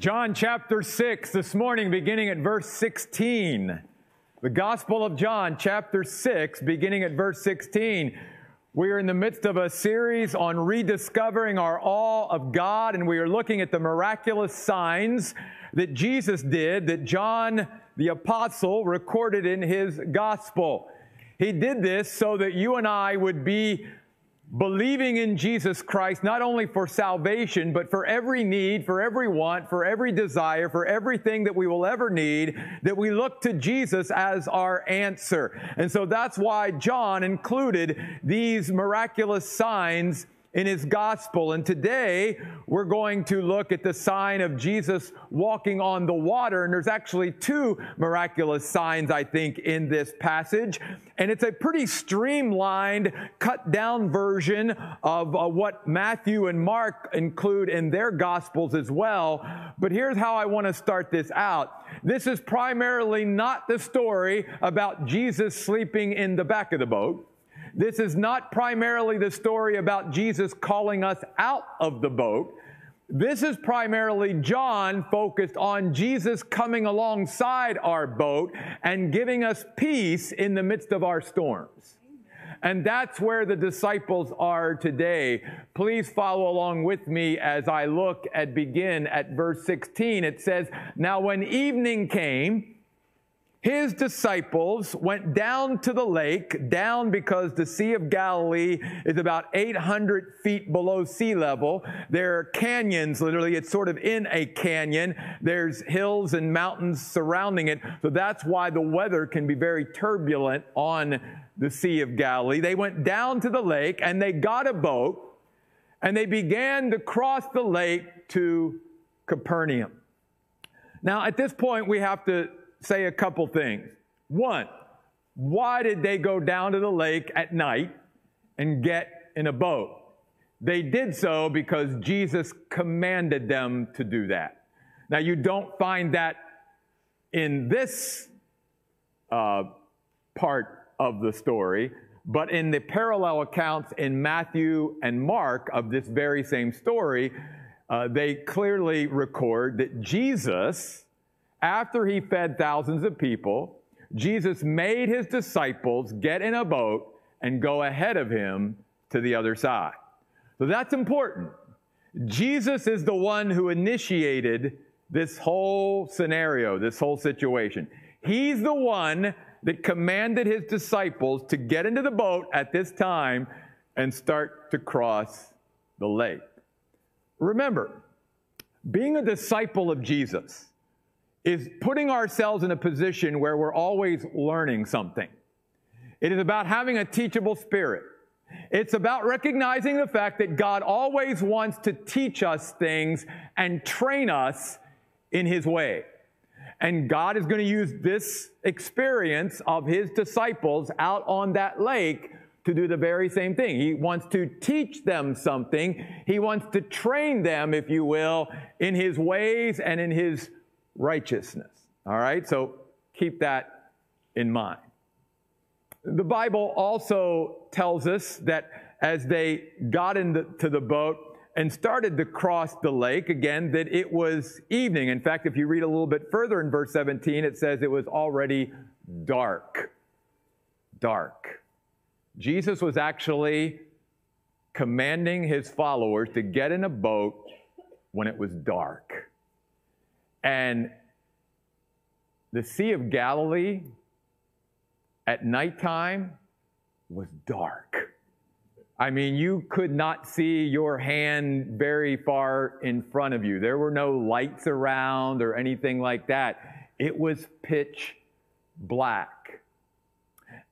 John chapter 6, this morning, beginning at verse 16. The Gospel of John, chapter 6, beginning at verse 16. We are in the midst of a series on rediscovering our awe of God, and we are looking at the miraculous signs that Jesus did, that John the Apostle recorded in his Gospel. He did this so that you and I would be believing in Jesus Christ, not only for salvation, but for every need, for every want, for every desire, for everything that we will ever need, that we look to Jesus as our answer. And so that's why John included these miraculous signs in his gospel. And today we're going to look at the sign of Jesus walking on the water. And there's actually two miraculous signs, I think, in this passage. And it's a pretty streamlined, cut down version of uh, what Matthew and Mark include in their gospels as well. But here's how I want to start this out. This is primarily not the story about Jesus sleeping in the back of the boat. This is not primarily the story about Jesus calling us out of the boat. This is primarily John focused on Jesus coming alongside our boat and giving us peace in the midst of our storms. And that's where the disciples are today. Please follow along with me as I look at begin at verse 16. It says, Now when evening came, his disciples went down to the lake, down because the Sea of Galilee is about 800 feet below sea level. There are canyons, literally, it's sort of in a canyon. There's hills and mountains surrounding it. So that's why the weather can be very turbulent on the Sea of Galilee. They went down to the lake and they got a boat and they began to cross the lake to Capernaum. Now, at this point, we have to say a couple things. One, why did they go down to the lake at night and get in a boat? They did so because Jesus commanded them to do that. Now, you don't find that in this uh, part of the story, but in the parallel accounts in Matthew and Mark of this very same story, uh, they clearly record that Jesus after he fed thousands of people, Jesus made his disciples get in a boat and go ahead of him to the other side. So that's important. Jesus is the one who initiated this whole scenario, this whole situation. He's the one that commanded his disciples to get into the boat at this time and start to cross the lake. Remember, being a disciple of Jesus, is putting ourselves in a position where we're always learning something. It is about having a teachable spirit. It's about recognizing the fact that God always wants to teach us things and train us in His way. And God is going to use this experience of His disciples out on that lake to do the very same thing. He wants to teach them something. He wants to train them, if you will, in His ways and in His righteousness. All right, so keep that in mind. The Bible also tells us that as they got into the boat and started to cross the lake, again, that it was evening. In fact, if you read a little bit further in verse 17, it says it was already dark. Dark. Jesus was actually commanding his followers to get in a boat when it was dark. And the Sea of Galilee at nighttime was dark. I mean, you could not see your hand very far in front of you. There were no lights around or anything like that. It was pitch black.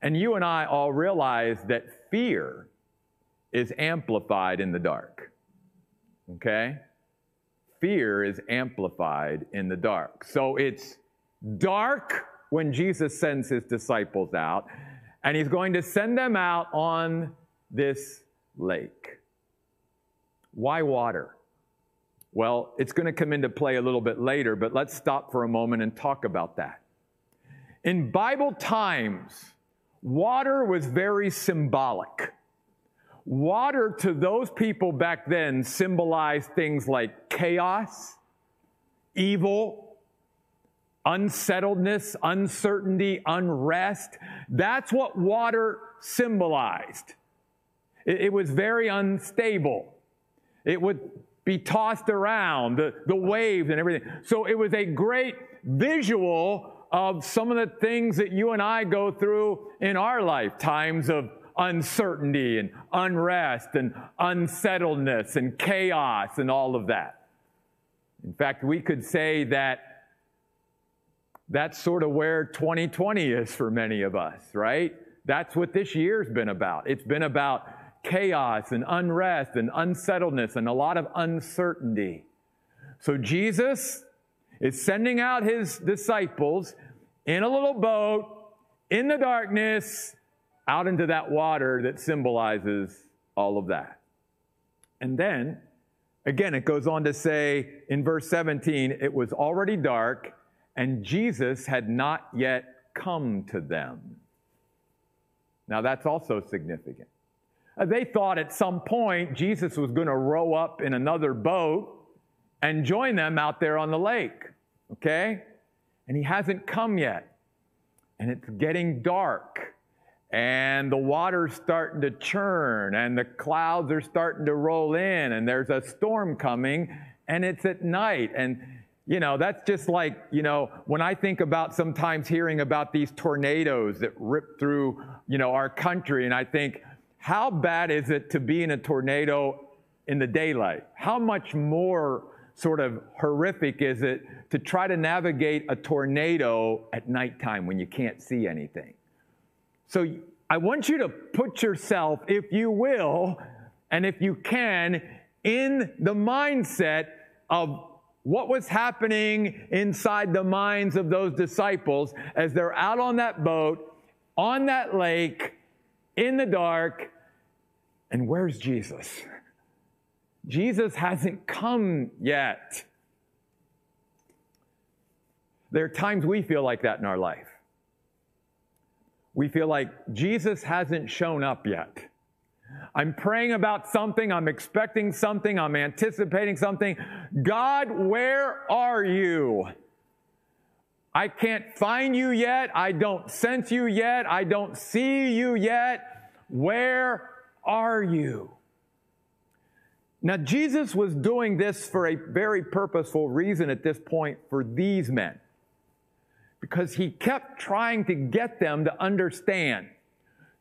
And you and I all realize that fear is amplified in the dark. Okay? Fear is amplified in the dark. So it's dark when Jesus sends his disciples out, and he's going to send them out on this lake. Why water? Well, it's going to come into play a little bit later, but let's stop for a moment and talk about that. In Bible times, water was very symbolic. Water to those people back then symbolized things like chaos evil, unsettledness, uncertainty, unrest. That's what water symbolized. It, it was very unstable. It would be tossed around, the, the waves and everything. So it was a great visual of some of the things that you and I go through in our life, times of uncertainty and unrest and unsettledness and chaos and all of that. In fact, we could say that that's sort of where 2020 is for many of us, right? That's what this year's been about. It's been about chaos and unrest and unsettledness and a lot of uncertainty. So Jesus is sending out his disciples in a little boat in the darkness out into that water that symbolizes all of that. And then, again, it goes on to say in verse 17, it was already dark and Jesus had not yet come to them. Now, that's also significant. Uh, they thought at some point Jesus was going to row up in another boat and join them out there on the lake. Okay? And he hasn't come yet. And it's getting dark. And the water's starting to churn. And the clouds are starting to roll in. And there's a storm coming. And it's at night. And you know, that's just like, you know, when I think about sometimes hearing about these tornadoes that rip through, you know, our country, and I think, how bad is it to be in a tornado in the daylight? How much more sort of horrific is it to try to navigate a tornado at nighttime when you can't see anything? So I want you to put yourself, if you will, and if you can, in the mindset of what was happening inside the minds of those disciples as they're out on that boat, on that lake, in the dark. And where's Jesus? Jesus hasn't come yet. There are times we feel like that in our life. We feel like Jesus hasn't shown up yet. I'm praying about something, I'm expecting something, I'm anticipating something. God, where are you? I can't find you yet. I don't sense you yet. I don't see you yet. Where are you? Now, Jesus was doing this for a very purposeful reason at this point for these men, because he kept trying to get them to understand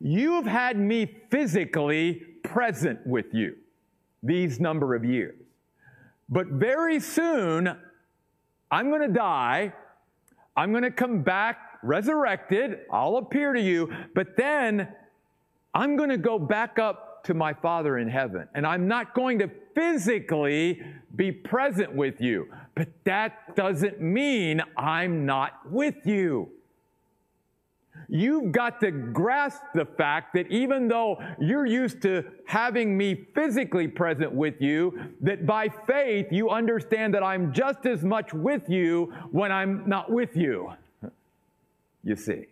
You've had me physically present with you these number of years. But very soon, I'm going to die. I'm going to come back resurrected. I'll appear to you. But then I'm going to go back up to my Father in heaven. And I'm not going to physically be present with you. But that doesn't mean I'm not with you. You've got to grasp the fact that even though you're used to having me physically present with you, that by faith you understand that I'm just as much with you when I'm not with you. You see.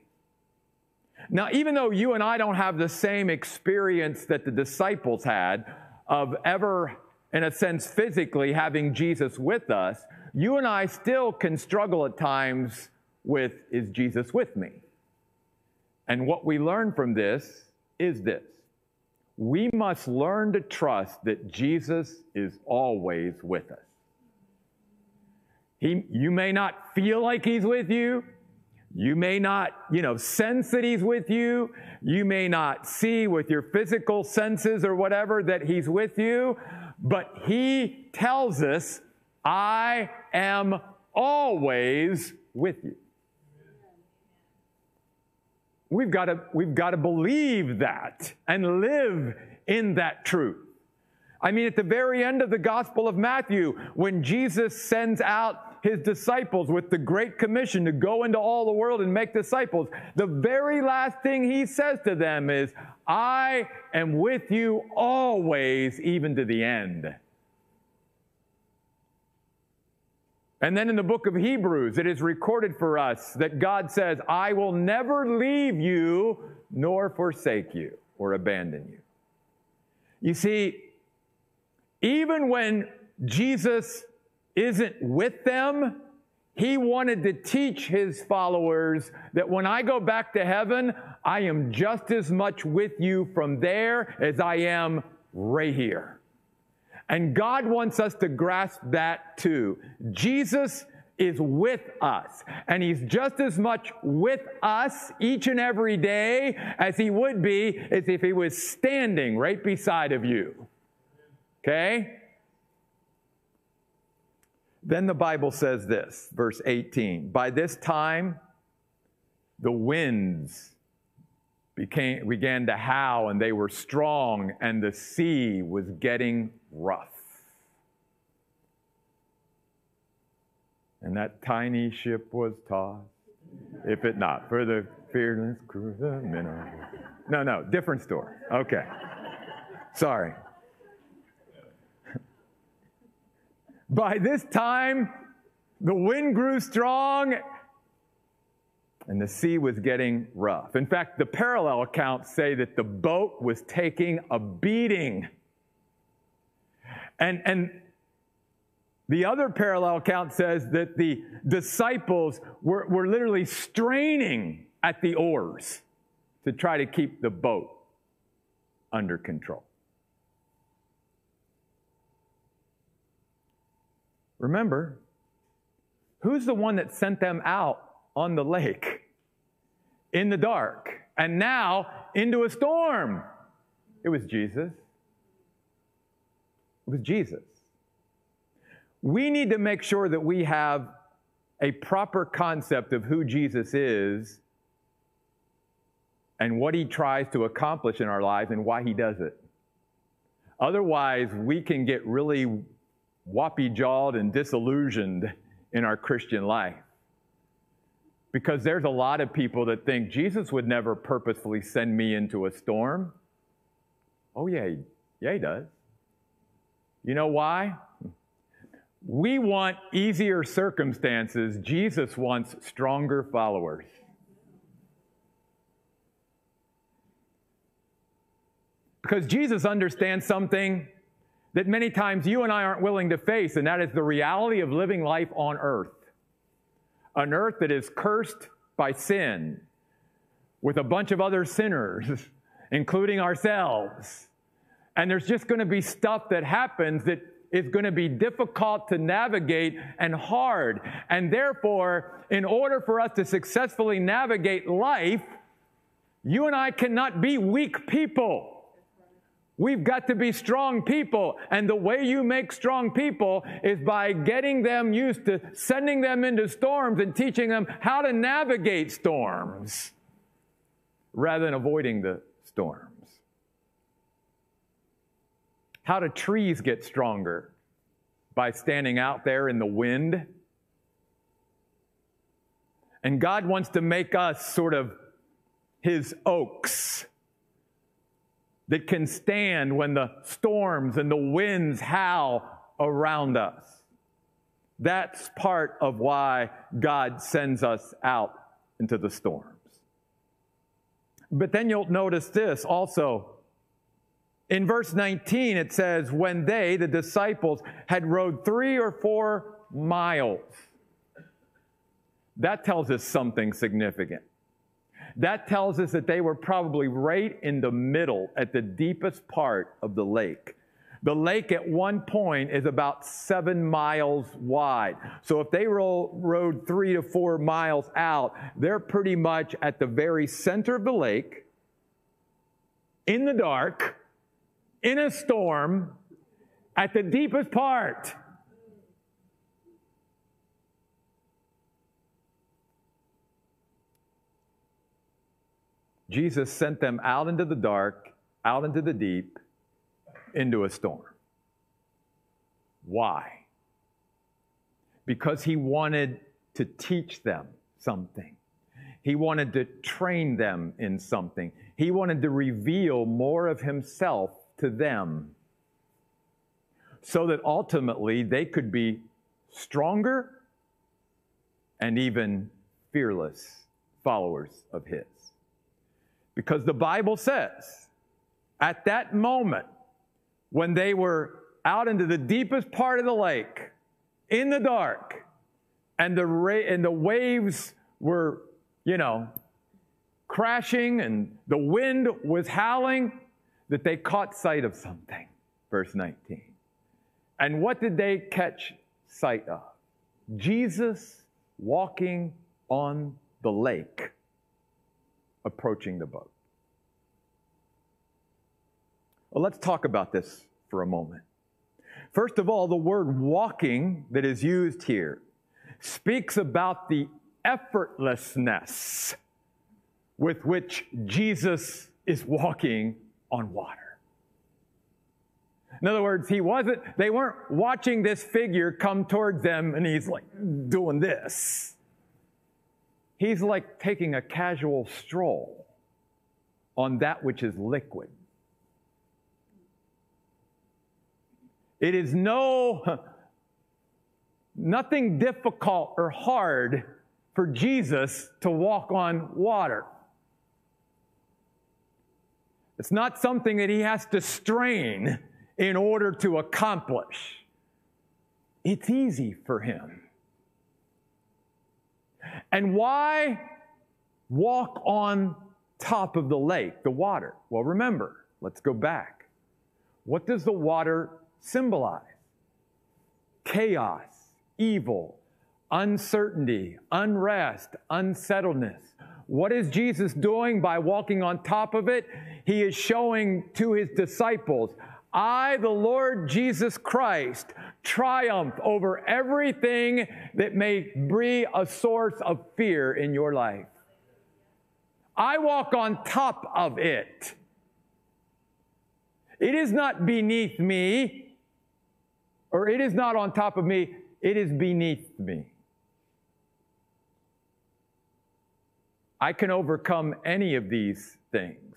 Now, even though you and I don't have the same experience that the disciples had of ever, in a sense, physically having Jesus with us, you and I still can struggle at times with, is Jesus with me? And what we learn from this is this we must learn to trust that Jesus is always with us. He, you may not feel like he's with you. You may not, you know, sense that he's with you. You may not see with your physical senses or whatever that he's with you, but he tells us, I am always with you. We've got to, we've got to believe that and live in that truth. I mean, at the very end of the Gospel of Matthew, when Jesus sends out his disciples with the Great Commission to go into all the world and make disciples, the very last thing he says to them is, I am with you always, even to the end. And then in the book of Hebrews, it is recorded for us that God says, I will never leave you nor forsake you or abandon you. You see, even when Jesus isn't with them, he wanted to teach his followers that when I go back to heaven, I am just as much with you from there as I am right here. And God wants us to grasp that too. Jesus is with us, and He's just as much with us each and every day as He would be as if He was standing right beside of you. Okay? Then the Bible says this, verse 18 By this time, the winds became, began to howl and they were strong, and the sea was getting rough. And that tiny ship was tossed, if it not for the fearless crew of the minnow. No, no, different story. Okay. Sorry. By this time, the wind grew strong and the sea was getting rough. In fact, the parallel accounts say that the boat was taking a beating. And, and the other parallel account says that the disciples were, were literally straining at the oars to try to keep the boat under control. Remember, who's the one that sent them out on the lake in the dark and now into a storm? It was Jesus. It was Jesus. We need to make sure that we have a proper concept of who Jesus is and what he tries to accomplish in our lives and why he does it. Otherwise, we can get really whoppy jawed and disillusioned in our Christian life. Because there's a lot of people that think Jesus would never purposefully send me into a storm. Oh, yeah, yeah, he does. You know why? We want easier circumstances. Jesus wants stronger followers. Because Jesus understands something that many times you and I aren't willing to face, and that is the reality of living life on earth. An earth that is cursed by sin, with a bunch of other sinners, including ourselves. And there's just going to be stuff that happens that is going to be difficult to navigate and hard. And therefore, in order for us to successfully navigate life, you and I cannot be weak people. We've got to be strong people. And the way you make strong people is by getting them used to sending them into storms and teaching them how to navigate storms rather than avoiding the storms. How do trees get stronger? By standing out there in the wind. And God wants to make us sort of his oaks that can stand when the storms and the winds howl around us. That's part of why God sends us out into the storms. But then you'll notice this also. In verse 19, it says, When they, the disciples, had rowed three or four miles. That tells us something significant. That tells us that they were probably right in the middle at the deepest part of the lake. The lake at one point is about seven miles wide. So if they roll, rode three to four miles out, they're pretty much at the very center of the lake, in the dark, in a storm, at the deepest part. Jesus sent them out into the dark, out into the deep, into a storm. Why? Because he wanted to teach them something. He wanted to train them in something. He wanted to reveal more of himself to them so that ultimately they could be stronger and even fearless followers of his. Because the Bible says, at that moment, when they were out into the deepest part of the lake, in the dark, and the, ra- and the waves were, you know, crashing and the wind was howling, that they caught sight of something. Verse 19. And what did they catch sight of? Jesus walking on the lake, approaching the boat. Well, let's talk about this for a moment. First of all, the word walking that is used here speaks about the effortlessness with which Jesus is walking on water. In other words, he wasn't, they weren't watching this figure come towards them and he's like doing this. He's like taking a casual stroll on that which is liquid. It is no, nothing difficult or hard for Jesus to walk on water. It's not something that he has to strain in order to accomplish. It's easy for him. And why walk on top of the lake, the water? Well, remember, let's go back. What does the water symbolize? Chaos, evil, uncertainty, unrest, unsettledness. What is Jesus doing by walking on top of it? He is showing to his disciples, I, the Lord Jesus Christ, triumph over everything that may be a source of fear in your life. I walk on top of it. It is not beneath me, or it is not on top of me, it is beneath me. I can overcome any of these things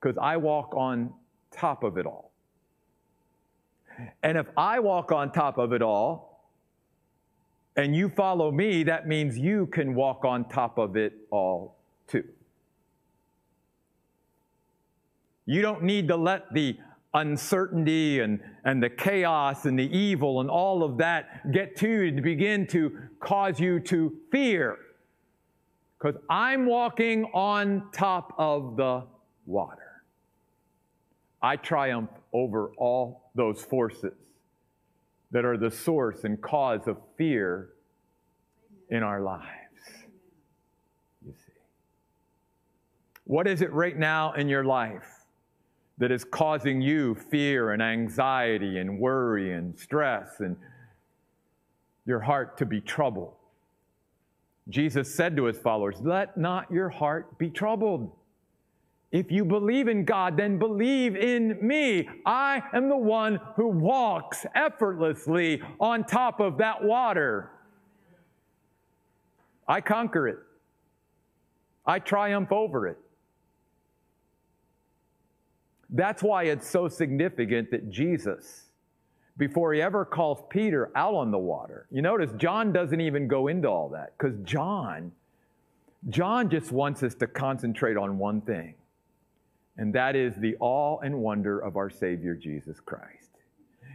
because I walk on top of it all. And if I walk on top of it all and you follow me, that means you can walk on top of it all too. You don't need to let the uncertainty and, and the chaos and the evil and all of that get to you to begin to cause you to fear. Because I'm walking on top of the water. I triumph over all those forces that are the source and cause of fear in our lives. You see. What is it right now in your life that is causing you fear and anxiety and worry and stress and your heart to be troubled? Jesus said to his followers, Let not your heart be troubled. If you believe in God, then believe in me. I am the one who walks effortlessly on top of that water. I conquer it. I triumph over it. That's why it's so significant that Jesus, before he ever calls Peter out on the water, you notice John doesn't even go into all that because John, John just wants us to concentrate on one thing and that is the awe and wonder of our Savior Jesus Christ.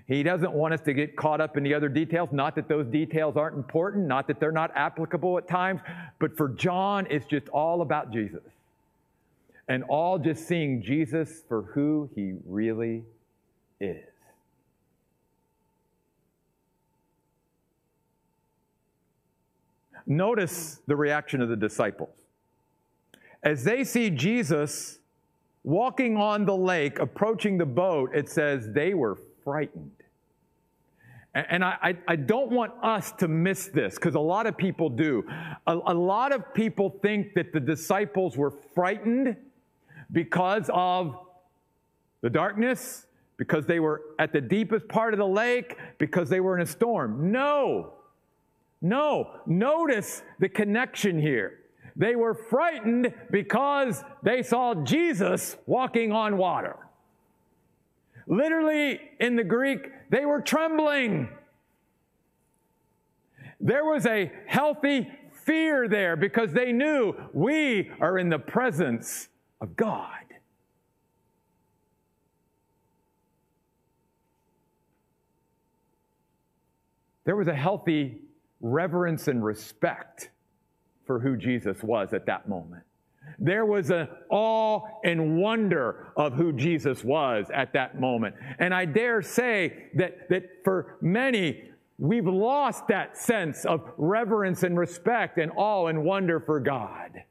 He doesn't want us to get caught up in the other details. Not that those details aren't important, not that they're not applicable at times, but for John, it's just all about Jesus. And all just seeing Jesus for who he really is. Notice the reaction of the disciples. As they see Jesus walking on the lake, approaching the boat, it says they were frightened. And I, I, don't want us to miss this because a lot of people do. A, a lot of people think that the disciples were frightened because of the darkness, because they were at the deepest part of the lake, because they were in a storm. No, no. Notice the connection here. They were frightened because they saw Jesus walking on water. Literally, in the Greek, they were trembling. There was a healthy fear there because they knew we are in the presence of God. there was a healthy reverence and respect for who Jesus was at that moment. There was an awe and wonder of who Jesus was at that moment. And I dare say that, that for many, we've lost that sense of reverence and respect and awe and wonder for God.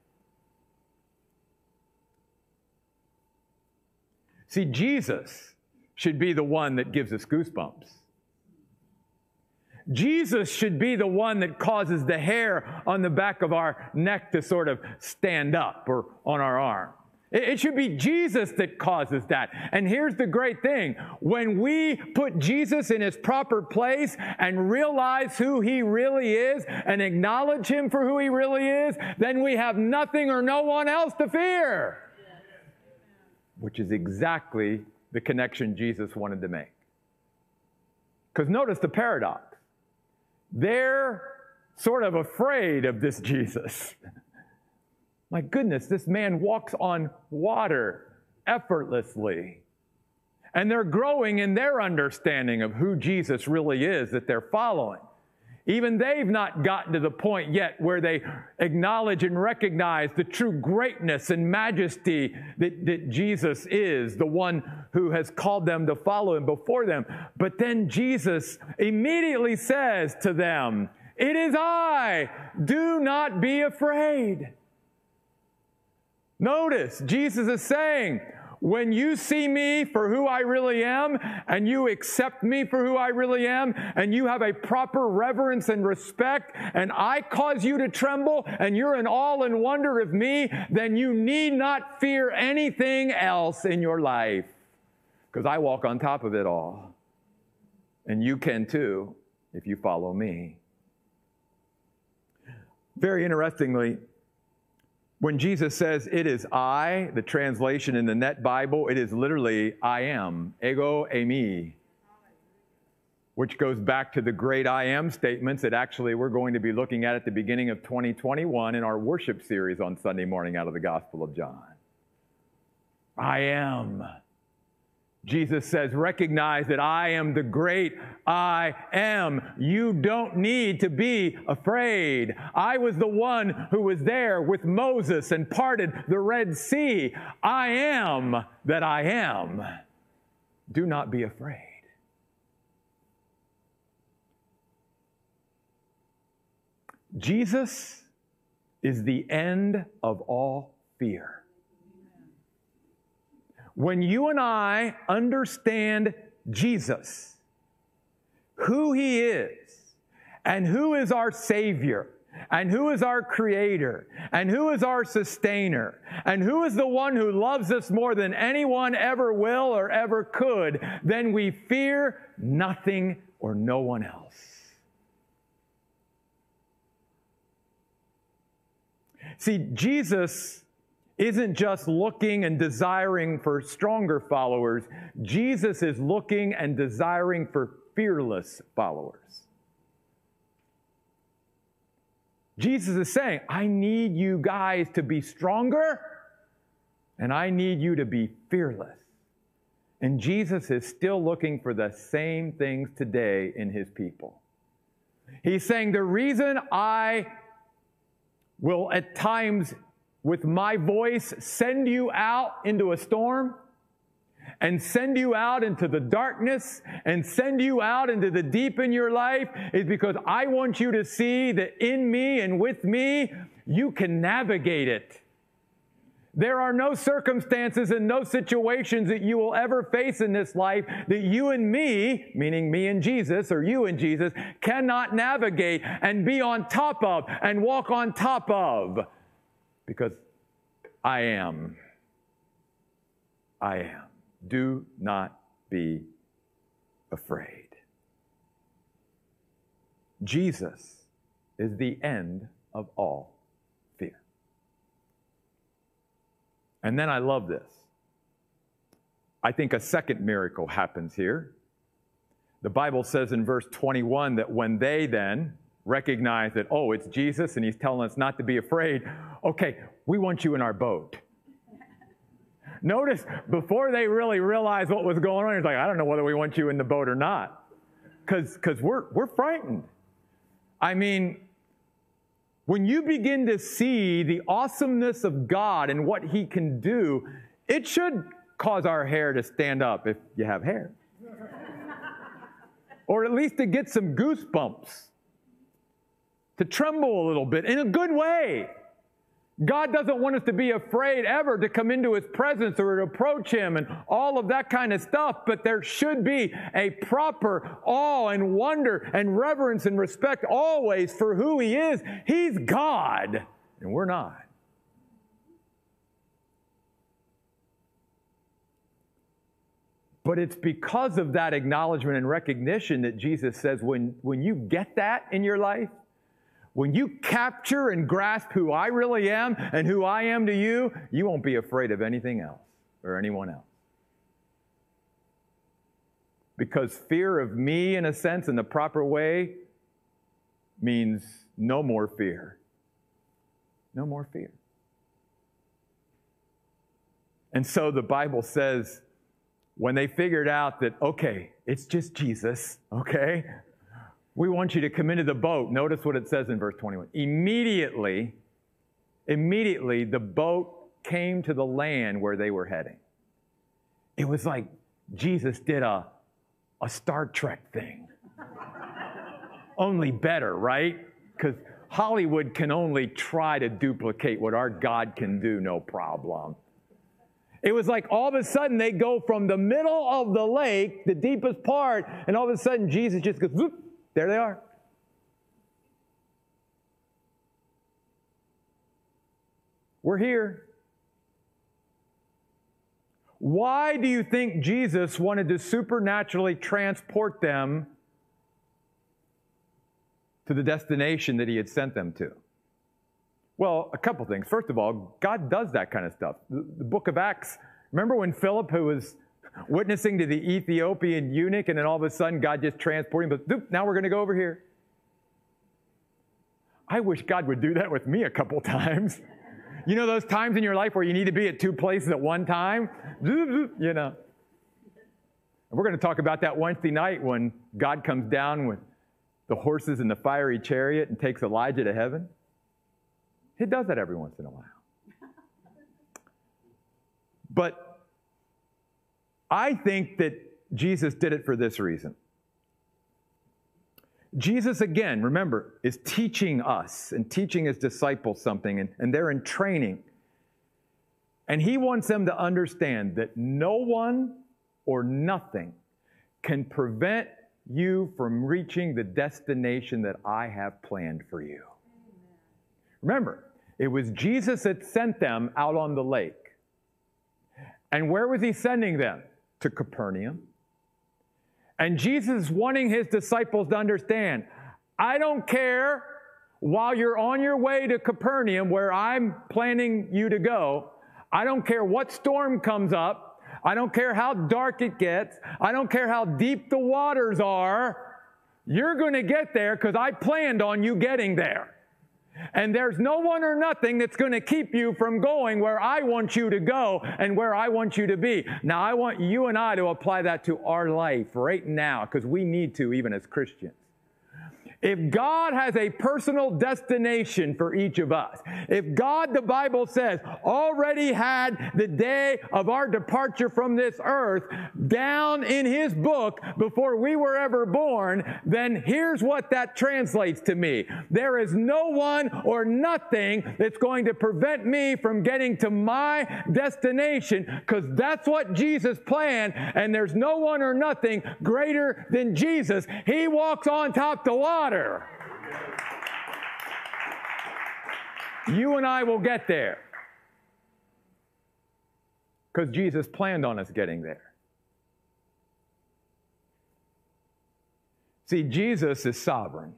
See, Jesus should be the one that gives us goosebumps. Jesus should be the one that causes the hair on the back of our neck to sort of stand up or on our arm. It should be Jesus that causes that. And here's the great thing when we put Jesus in his proper place and realize who he really is and acknowledge him for who he really is, then we have nothing or no one else to fear. Which is exactly the connection Jesus wanted to make. Because notice the paradox. They're sort of afraid of this Jesus. My goodness, this man walks on water effortlessly. And they're growing in their understanding of who Jesus really is that they're following. Even they've not gotten to the point yet where they acknowledge and recognize the true greatness and majesty that, that Jesus is, the one who has called them to follow him before them. But then Jesus immediately says to them, It is I, do not be afraid. Notice, Jesus is saying, when you see me for who I really am, and you accept me for who I really am, and you have a proper reverence and respect, and I cause you to tremble, and you're in awe and wonder of me, then you need not fear anything else in your life. Because I walk on top of it all. And you can too if you follow me. Very interestingly, when Jesus says, It is I, the translation in the Net Bible, it is literally I am, ego eimi, which goes back to the great I am statements that actually we're going to be looking at at the beginning of 2021 in our worship series on Sunday morning out of the Gospel of John. I am. Jesus says, recognize that I am the great I am. You don't need to be afraid. I was the one who was there with Moses and parted the Red Sea. I am that I am. Do not be afraid. Jesus is the end of all fear. When you and I understand Jesus, who he is, and who is our Savior, and who is our Creator, and who is our Sustainer, and who is the one who loves us more than anyone ever will or ever could, then we fear nothing or no one else. See, Jesus isn't just looking and desiring for stronger followers. Jesus is looking and desiring for fearless followers. Jesus is saying, I need you guys to be stronger and I need you to be fearless. And Jesus is still looking for the same things today in his people. He's saying, The reason I will at times with my voice send you out into a storm and send you out into the darkness and send you out into the deep in your life is because I want you to see that in me and with me, you can navigate it. There are no circumstances and no situations that you will ever face in this life that you and me, meaning me and Jesus, or you and Jesus, cannot navigate and be on top of and walk on top of because I am. I am. Do not be afraid. Jesus is the end of all fear. And then I love this. I think a second miracle happens here. The Bible says in verse 21 that when they then, recognize that, oh, it's Jesus and he's telling us not to be afraid. Okay, we want you in our boat. Notice before they really realized what was going on, he's like, I don't know whether we want you in the boat or not. because we're, we're frightened. I mean, when you begin to see the awesomeness of God and what He can do, it should cause our hair to stand up if you have hair. or at least to get some goosebumps, to tremble a little bit in a good way. God doesn't want us to be afraid ever to come into His presence or to approach Him and all of that kind of stuff, but there should be a proper awe and wonder and reverence and respect always for who He is. He's God, and we're not. But it's because of that acknowledgement and recognition that Jesus says when, when you get that in your life, when you capture and grasp who I really am and who I am to you, you won't be afraid of anything else or anyone else. Because fear of me, in a sense, in the proper way, means no more fear. No more fear. And so the Bible says when they figured out that, okay, it's just Jesus, okay? We want you to come into the boat. Notice what it says in verse 21. Immediately, immediately, the boat came to the land where they were heading. It was like Jesus did a, a Star Trek thing. only better, right? Because Hollywood can only try to duplicate what our God can do, no problem. It was like all of a sudden they go from the middle of the lake, the deepest part, and all of a sudden Jesus just goes, whoop, there they are. We're here. Why do you think Jesus wanted to supernaturally transport them to the destination that he had sent them to? Well, a couple things. First of all, God does that kind of stuff. The, book of Acts, remember when Philip, who was witnessing to the Ethiopian eunuch, and then all of a sudden God just transported him, but now we're going to go over here. I wish God would do that with me a couple times. You know those times in your life where you need to be at two places at one time? You know. And we're going to talk about that Wednesday night when God comes down with the horses and the fiery chariot and takes Elijah to heaven. He does that every once in a while. But I think that Jesus did it for this reason. Jesus, again, remember, is teaching us and teaching his disciples something, and, and they're in training. And he wants them to understand that no one or nothing can prevent you from reaching the destination that I have planned for you. Remember, it was Jesus that sent them out on the lake. And where was he sending them? To Capernaum. And Jesus wanting his disciples to understand I don't care while you're on your way to Capernaum, where I'm planning you to go, I don't care what storm comes up. I don't care how dark it gets. I don't care how deep the waters are. You're going to get there because I planned on you getting there. And there's no one or nothing that's going to keep you from going where I want you to go and where I want you to be. Now, I want you and I to apply that to our life right now because we need to, even as Christians. If God has a personal destination for each of us, if God, the Bible says, already had the day of our departure from this earth down in His book before we were ever born, then here's what that translates to me. There is no one or nothing that's going to prevent me from getting to my destination because that's what Jesus planned, and there's no one or nothing greater than Jesus. He walks on top the water water. You and I will get there. Because Jesus planned on us getting there. See, Jesus is sovereign,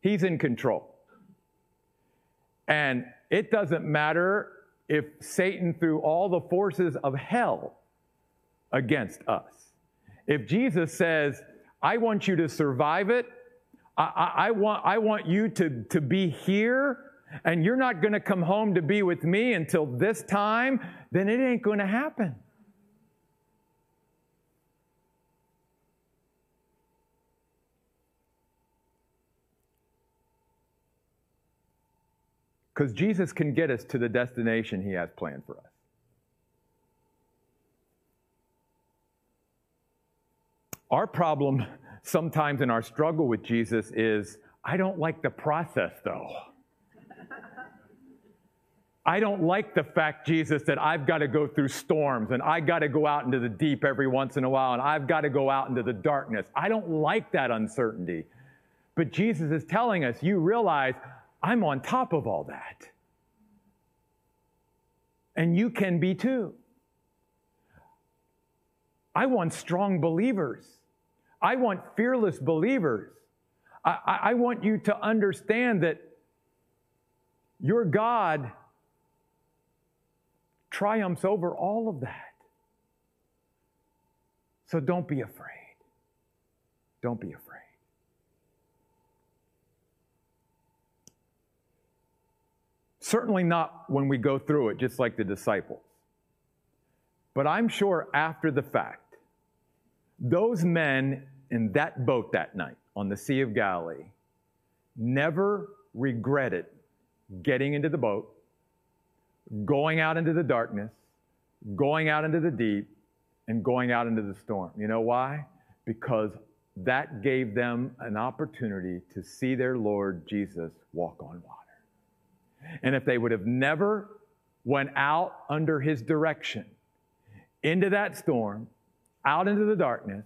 He's in control. And it doesn't matter if Satan threw all the forces of hell against us. If Jesus says, I want you to survive it. I, I, I want, I want you to, to be here and you're not going to come home to be with me until this time, then it ain't going to happen. Because Jesus can get us to the destination he has planned for us. Our problem sometimes in our struggle with Jesus is I don't like the process though. I don't like the fact, Jesus, that I've got to go through storms and I got to go out into the deep every once in a while and I've got to go out into the darkness. I don't like that uncertainty. But Jesus is telling us, you realize I'm on top of all that. And you can be too. I want strong believers. I want fearless believers. I, I, want you to understand that your God triumphs over all of that. So don't be afraid. Don't be afraid. Certainly not when we go through it, just like the disciples. But I'm sure after the fact, those men in that boat that night on the Sea of Galilee never regretted getting into the boat, going out into the darkness, going out into the deep, and going out into the storm. You know why? Because that gave them an opportunity to see their Lord Jesus walk on water. And if they would have never went out under his direction into that storm, out into the darkness,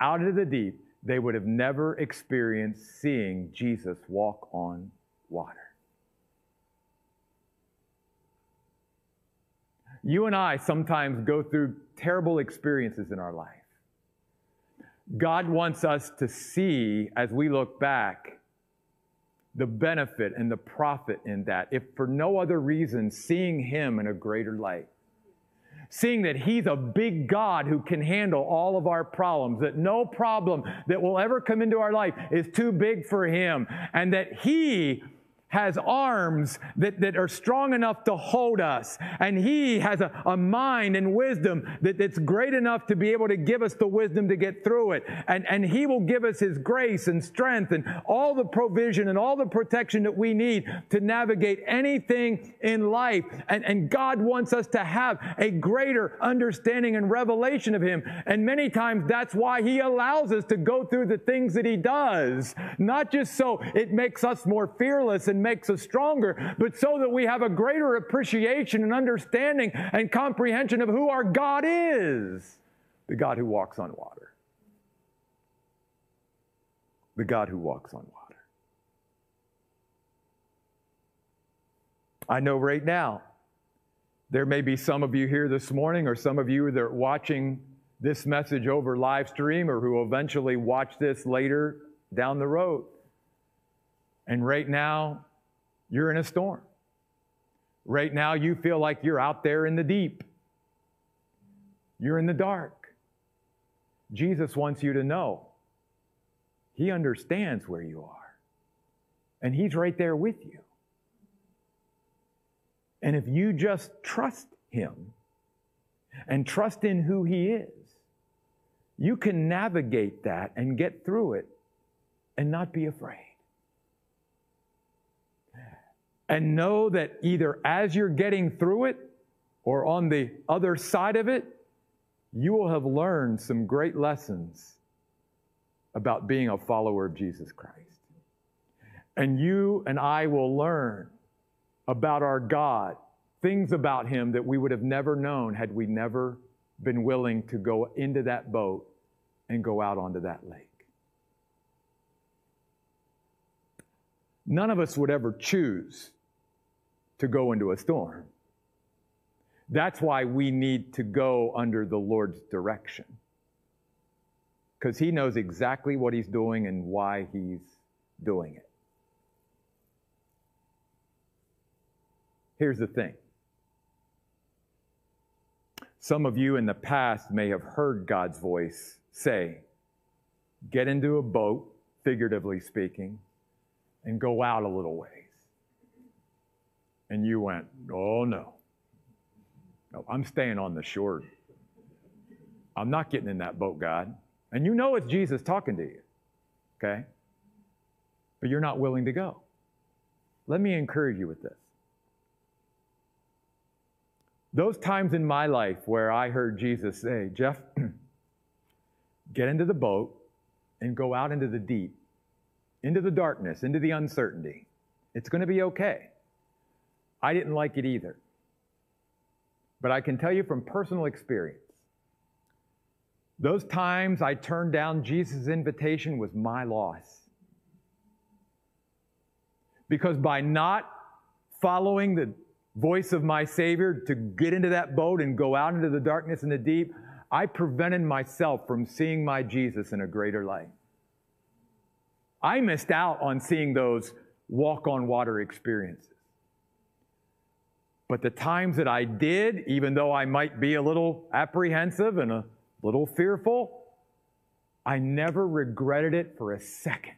out into the deep, they would have never experienced seeing Jesus walk on water. You and I sometimes go through terrible experiences in our life. God wants us to see, as we look back, the benefit and the profit in that, if for no other reason, seeing Him in a greater light seeing that He's a big God who can handle all of our problems, that no problem that will ever come into our life is too big for Him, and that He has arms that, that are strong enough to hold us. And He has a, a mind and wisdom that, that's great enough to be able to give us the wisdom to get through it. And, and He will give us His grace and strength and all the provision and all the protection that we need to navigate anything in life. And, and God wants us to have a greater understanding and revelation of Him. And many times that's why He allows us to go through the things that He does. Not just so it makes us more fearless and makes us stronger, but so that we have a greater appreciation and understanding and comprehension of who our God is the God who walks on water. The God who walks on water. I know right now, there may be some of you here this morning, or some of you that are watching this message over live stream, or who eventually watch this later down the road. And right now, you're in a storm. Right now, you feel like you're out there in the deep. You're in the dark. Jesus wants you to know He understands where you are, and He's right there with you. And if you just trust Him and trust in who He is, you can navigate that and get through it and not be afraid and know that either as you're getting through it or on the other side of it, you will have learned some great lessons about being a follower of Jesus Christ. And you and I will learn about our God, things about Him that we would have never known had we never been willing to go into that boat and go out onto that lake. None of us would ever choose to go into a storm. That's why we need to go under the Lord's direction. Because He knows exactly what He's doing and why He's doing it. Here's the thing some of you in the past may have heard God's voice say, Get into a boat, figuratively speaking, and go out a little ways. And you went, oh no. No, I'm staying on the shore. I'm not getting in that boat, God. And you know it's Jesus talking to you, okay? But you're not willing to go. Let me encourage you with this. those times in my life where I heard Jesus say, Jeff, get into the boat and go out into the deep, into the darkness, into the uncertainty. It's going to be okay. I didn't like it either. But I can tell you from personal experience, those times I turned down Jesus' invitation was my loss. Because by not following the voice of my Savior to get into that boat and go out into the darkness and the deep, I prevented myself from seeing my Jesus in a greater light. I missed out on seeing those walk on water experiences. But the times that I did, even though I might be a little apprehensive and a little fearful, I never regretted it for a second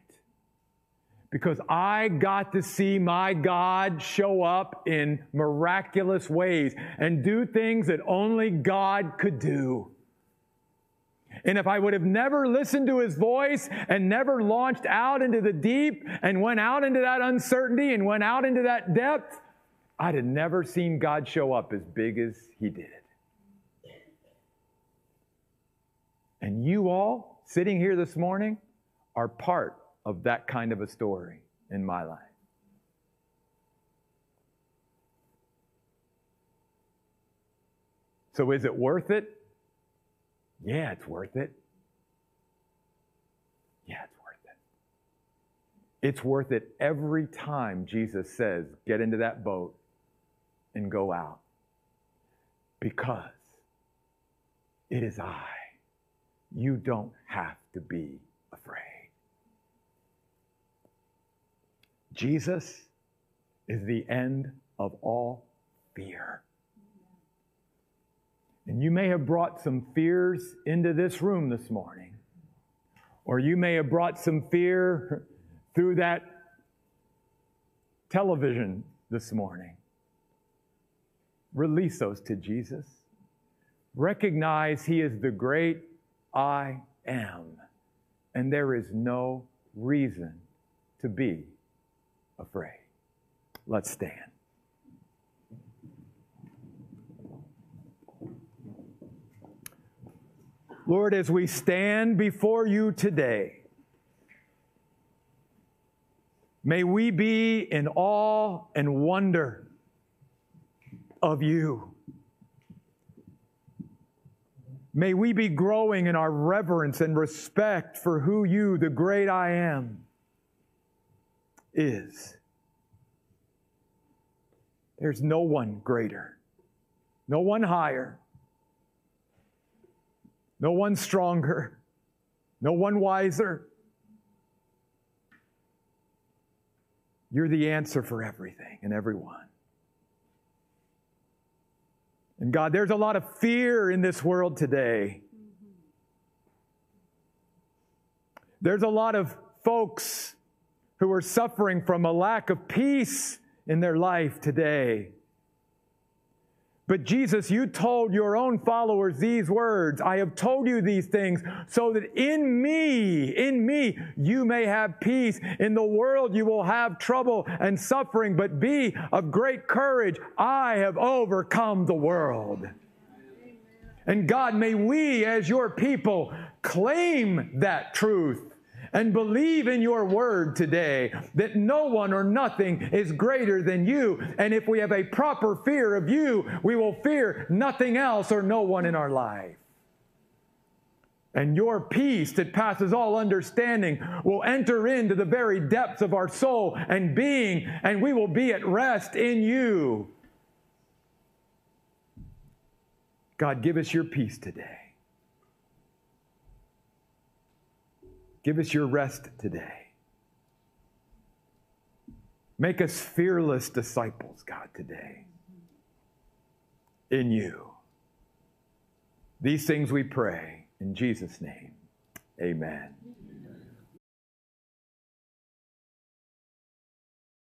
because I got to see my God show up in miraculous ways and do things that only God could do. And if I would have never listened to his voice and never launched out into the deep and went out into that uncertainty and went out into that depth, I'd have never seen God show up as big as he did. And you all sitting here this morning are part of that kind of a story in my life. So, is it worth it? Yeah, it's worth it. Yeah, it's worth it. It's worth it every time Jesus says, get into that boat and go out. Because it is I. You don't have to be afraid. Jesus is the end of all fear. And you may have brought some fears into this room this morning, or you may have brought some fear through that television this morning. Release those to Jesus. Recognize He is the great I am, and there is no reason to be afraid. Let's stand. Lord, as we stand before you today, may we be in awe and wonder of you. May we be growing in our reverence and respect for who you, the great I am, is. There's no one greater, no one higher, no one stronger, no one wiser. You're the answer for everything and everyone. And God, there's a lot of fear in this world today. There's a lot of folks who are suffering from a lack of peace in their life today. But Jesus, you told your own followers these words I have told you these things so that in me, in me, you may have peace. In the world, you will have trouble and suffering, but be of great courage. I have overcome the world. And God, may we, as your people, claim that truth and believe in your word today that no one or nothing is greater than you. And if we have a proper fear of you, we will fear nothing else or no one in our life. And your peace that passes all understanding will enter into the very depths of our soul and being, and we will be at rest in you. God, give us your peace today. Give us your rest today. Make us fearless disciples, God, today. In you. These things we pray in Jesus' name. Amen.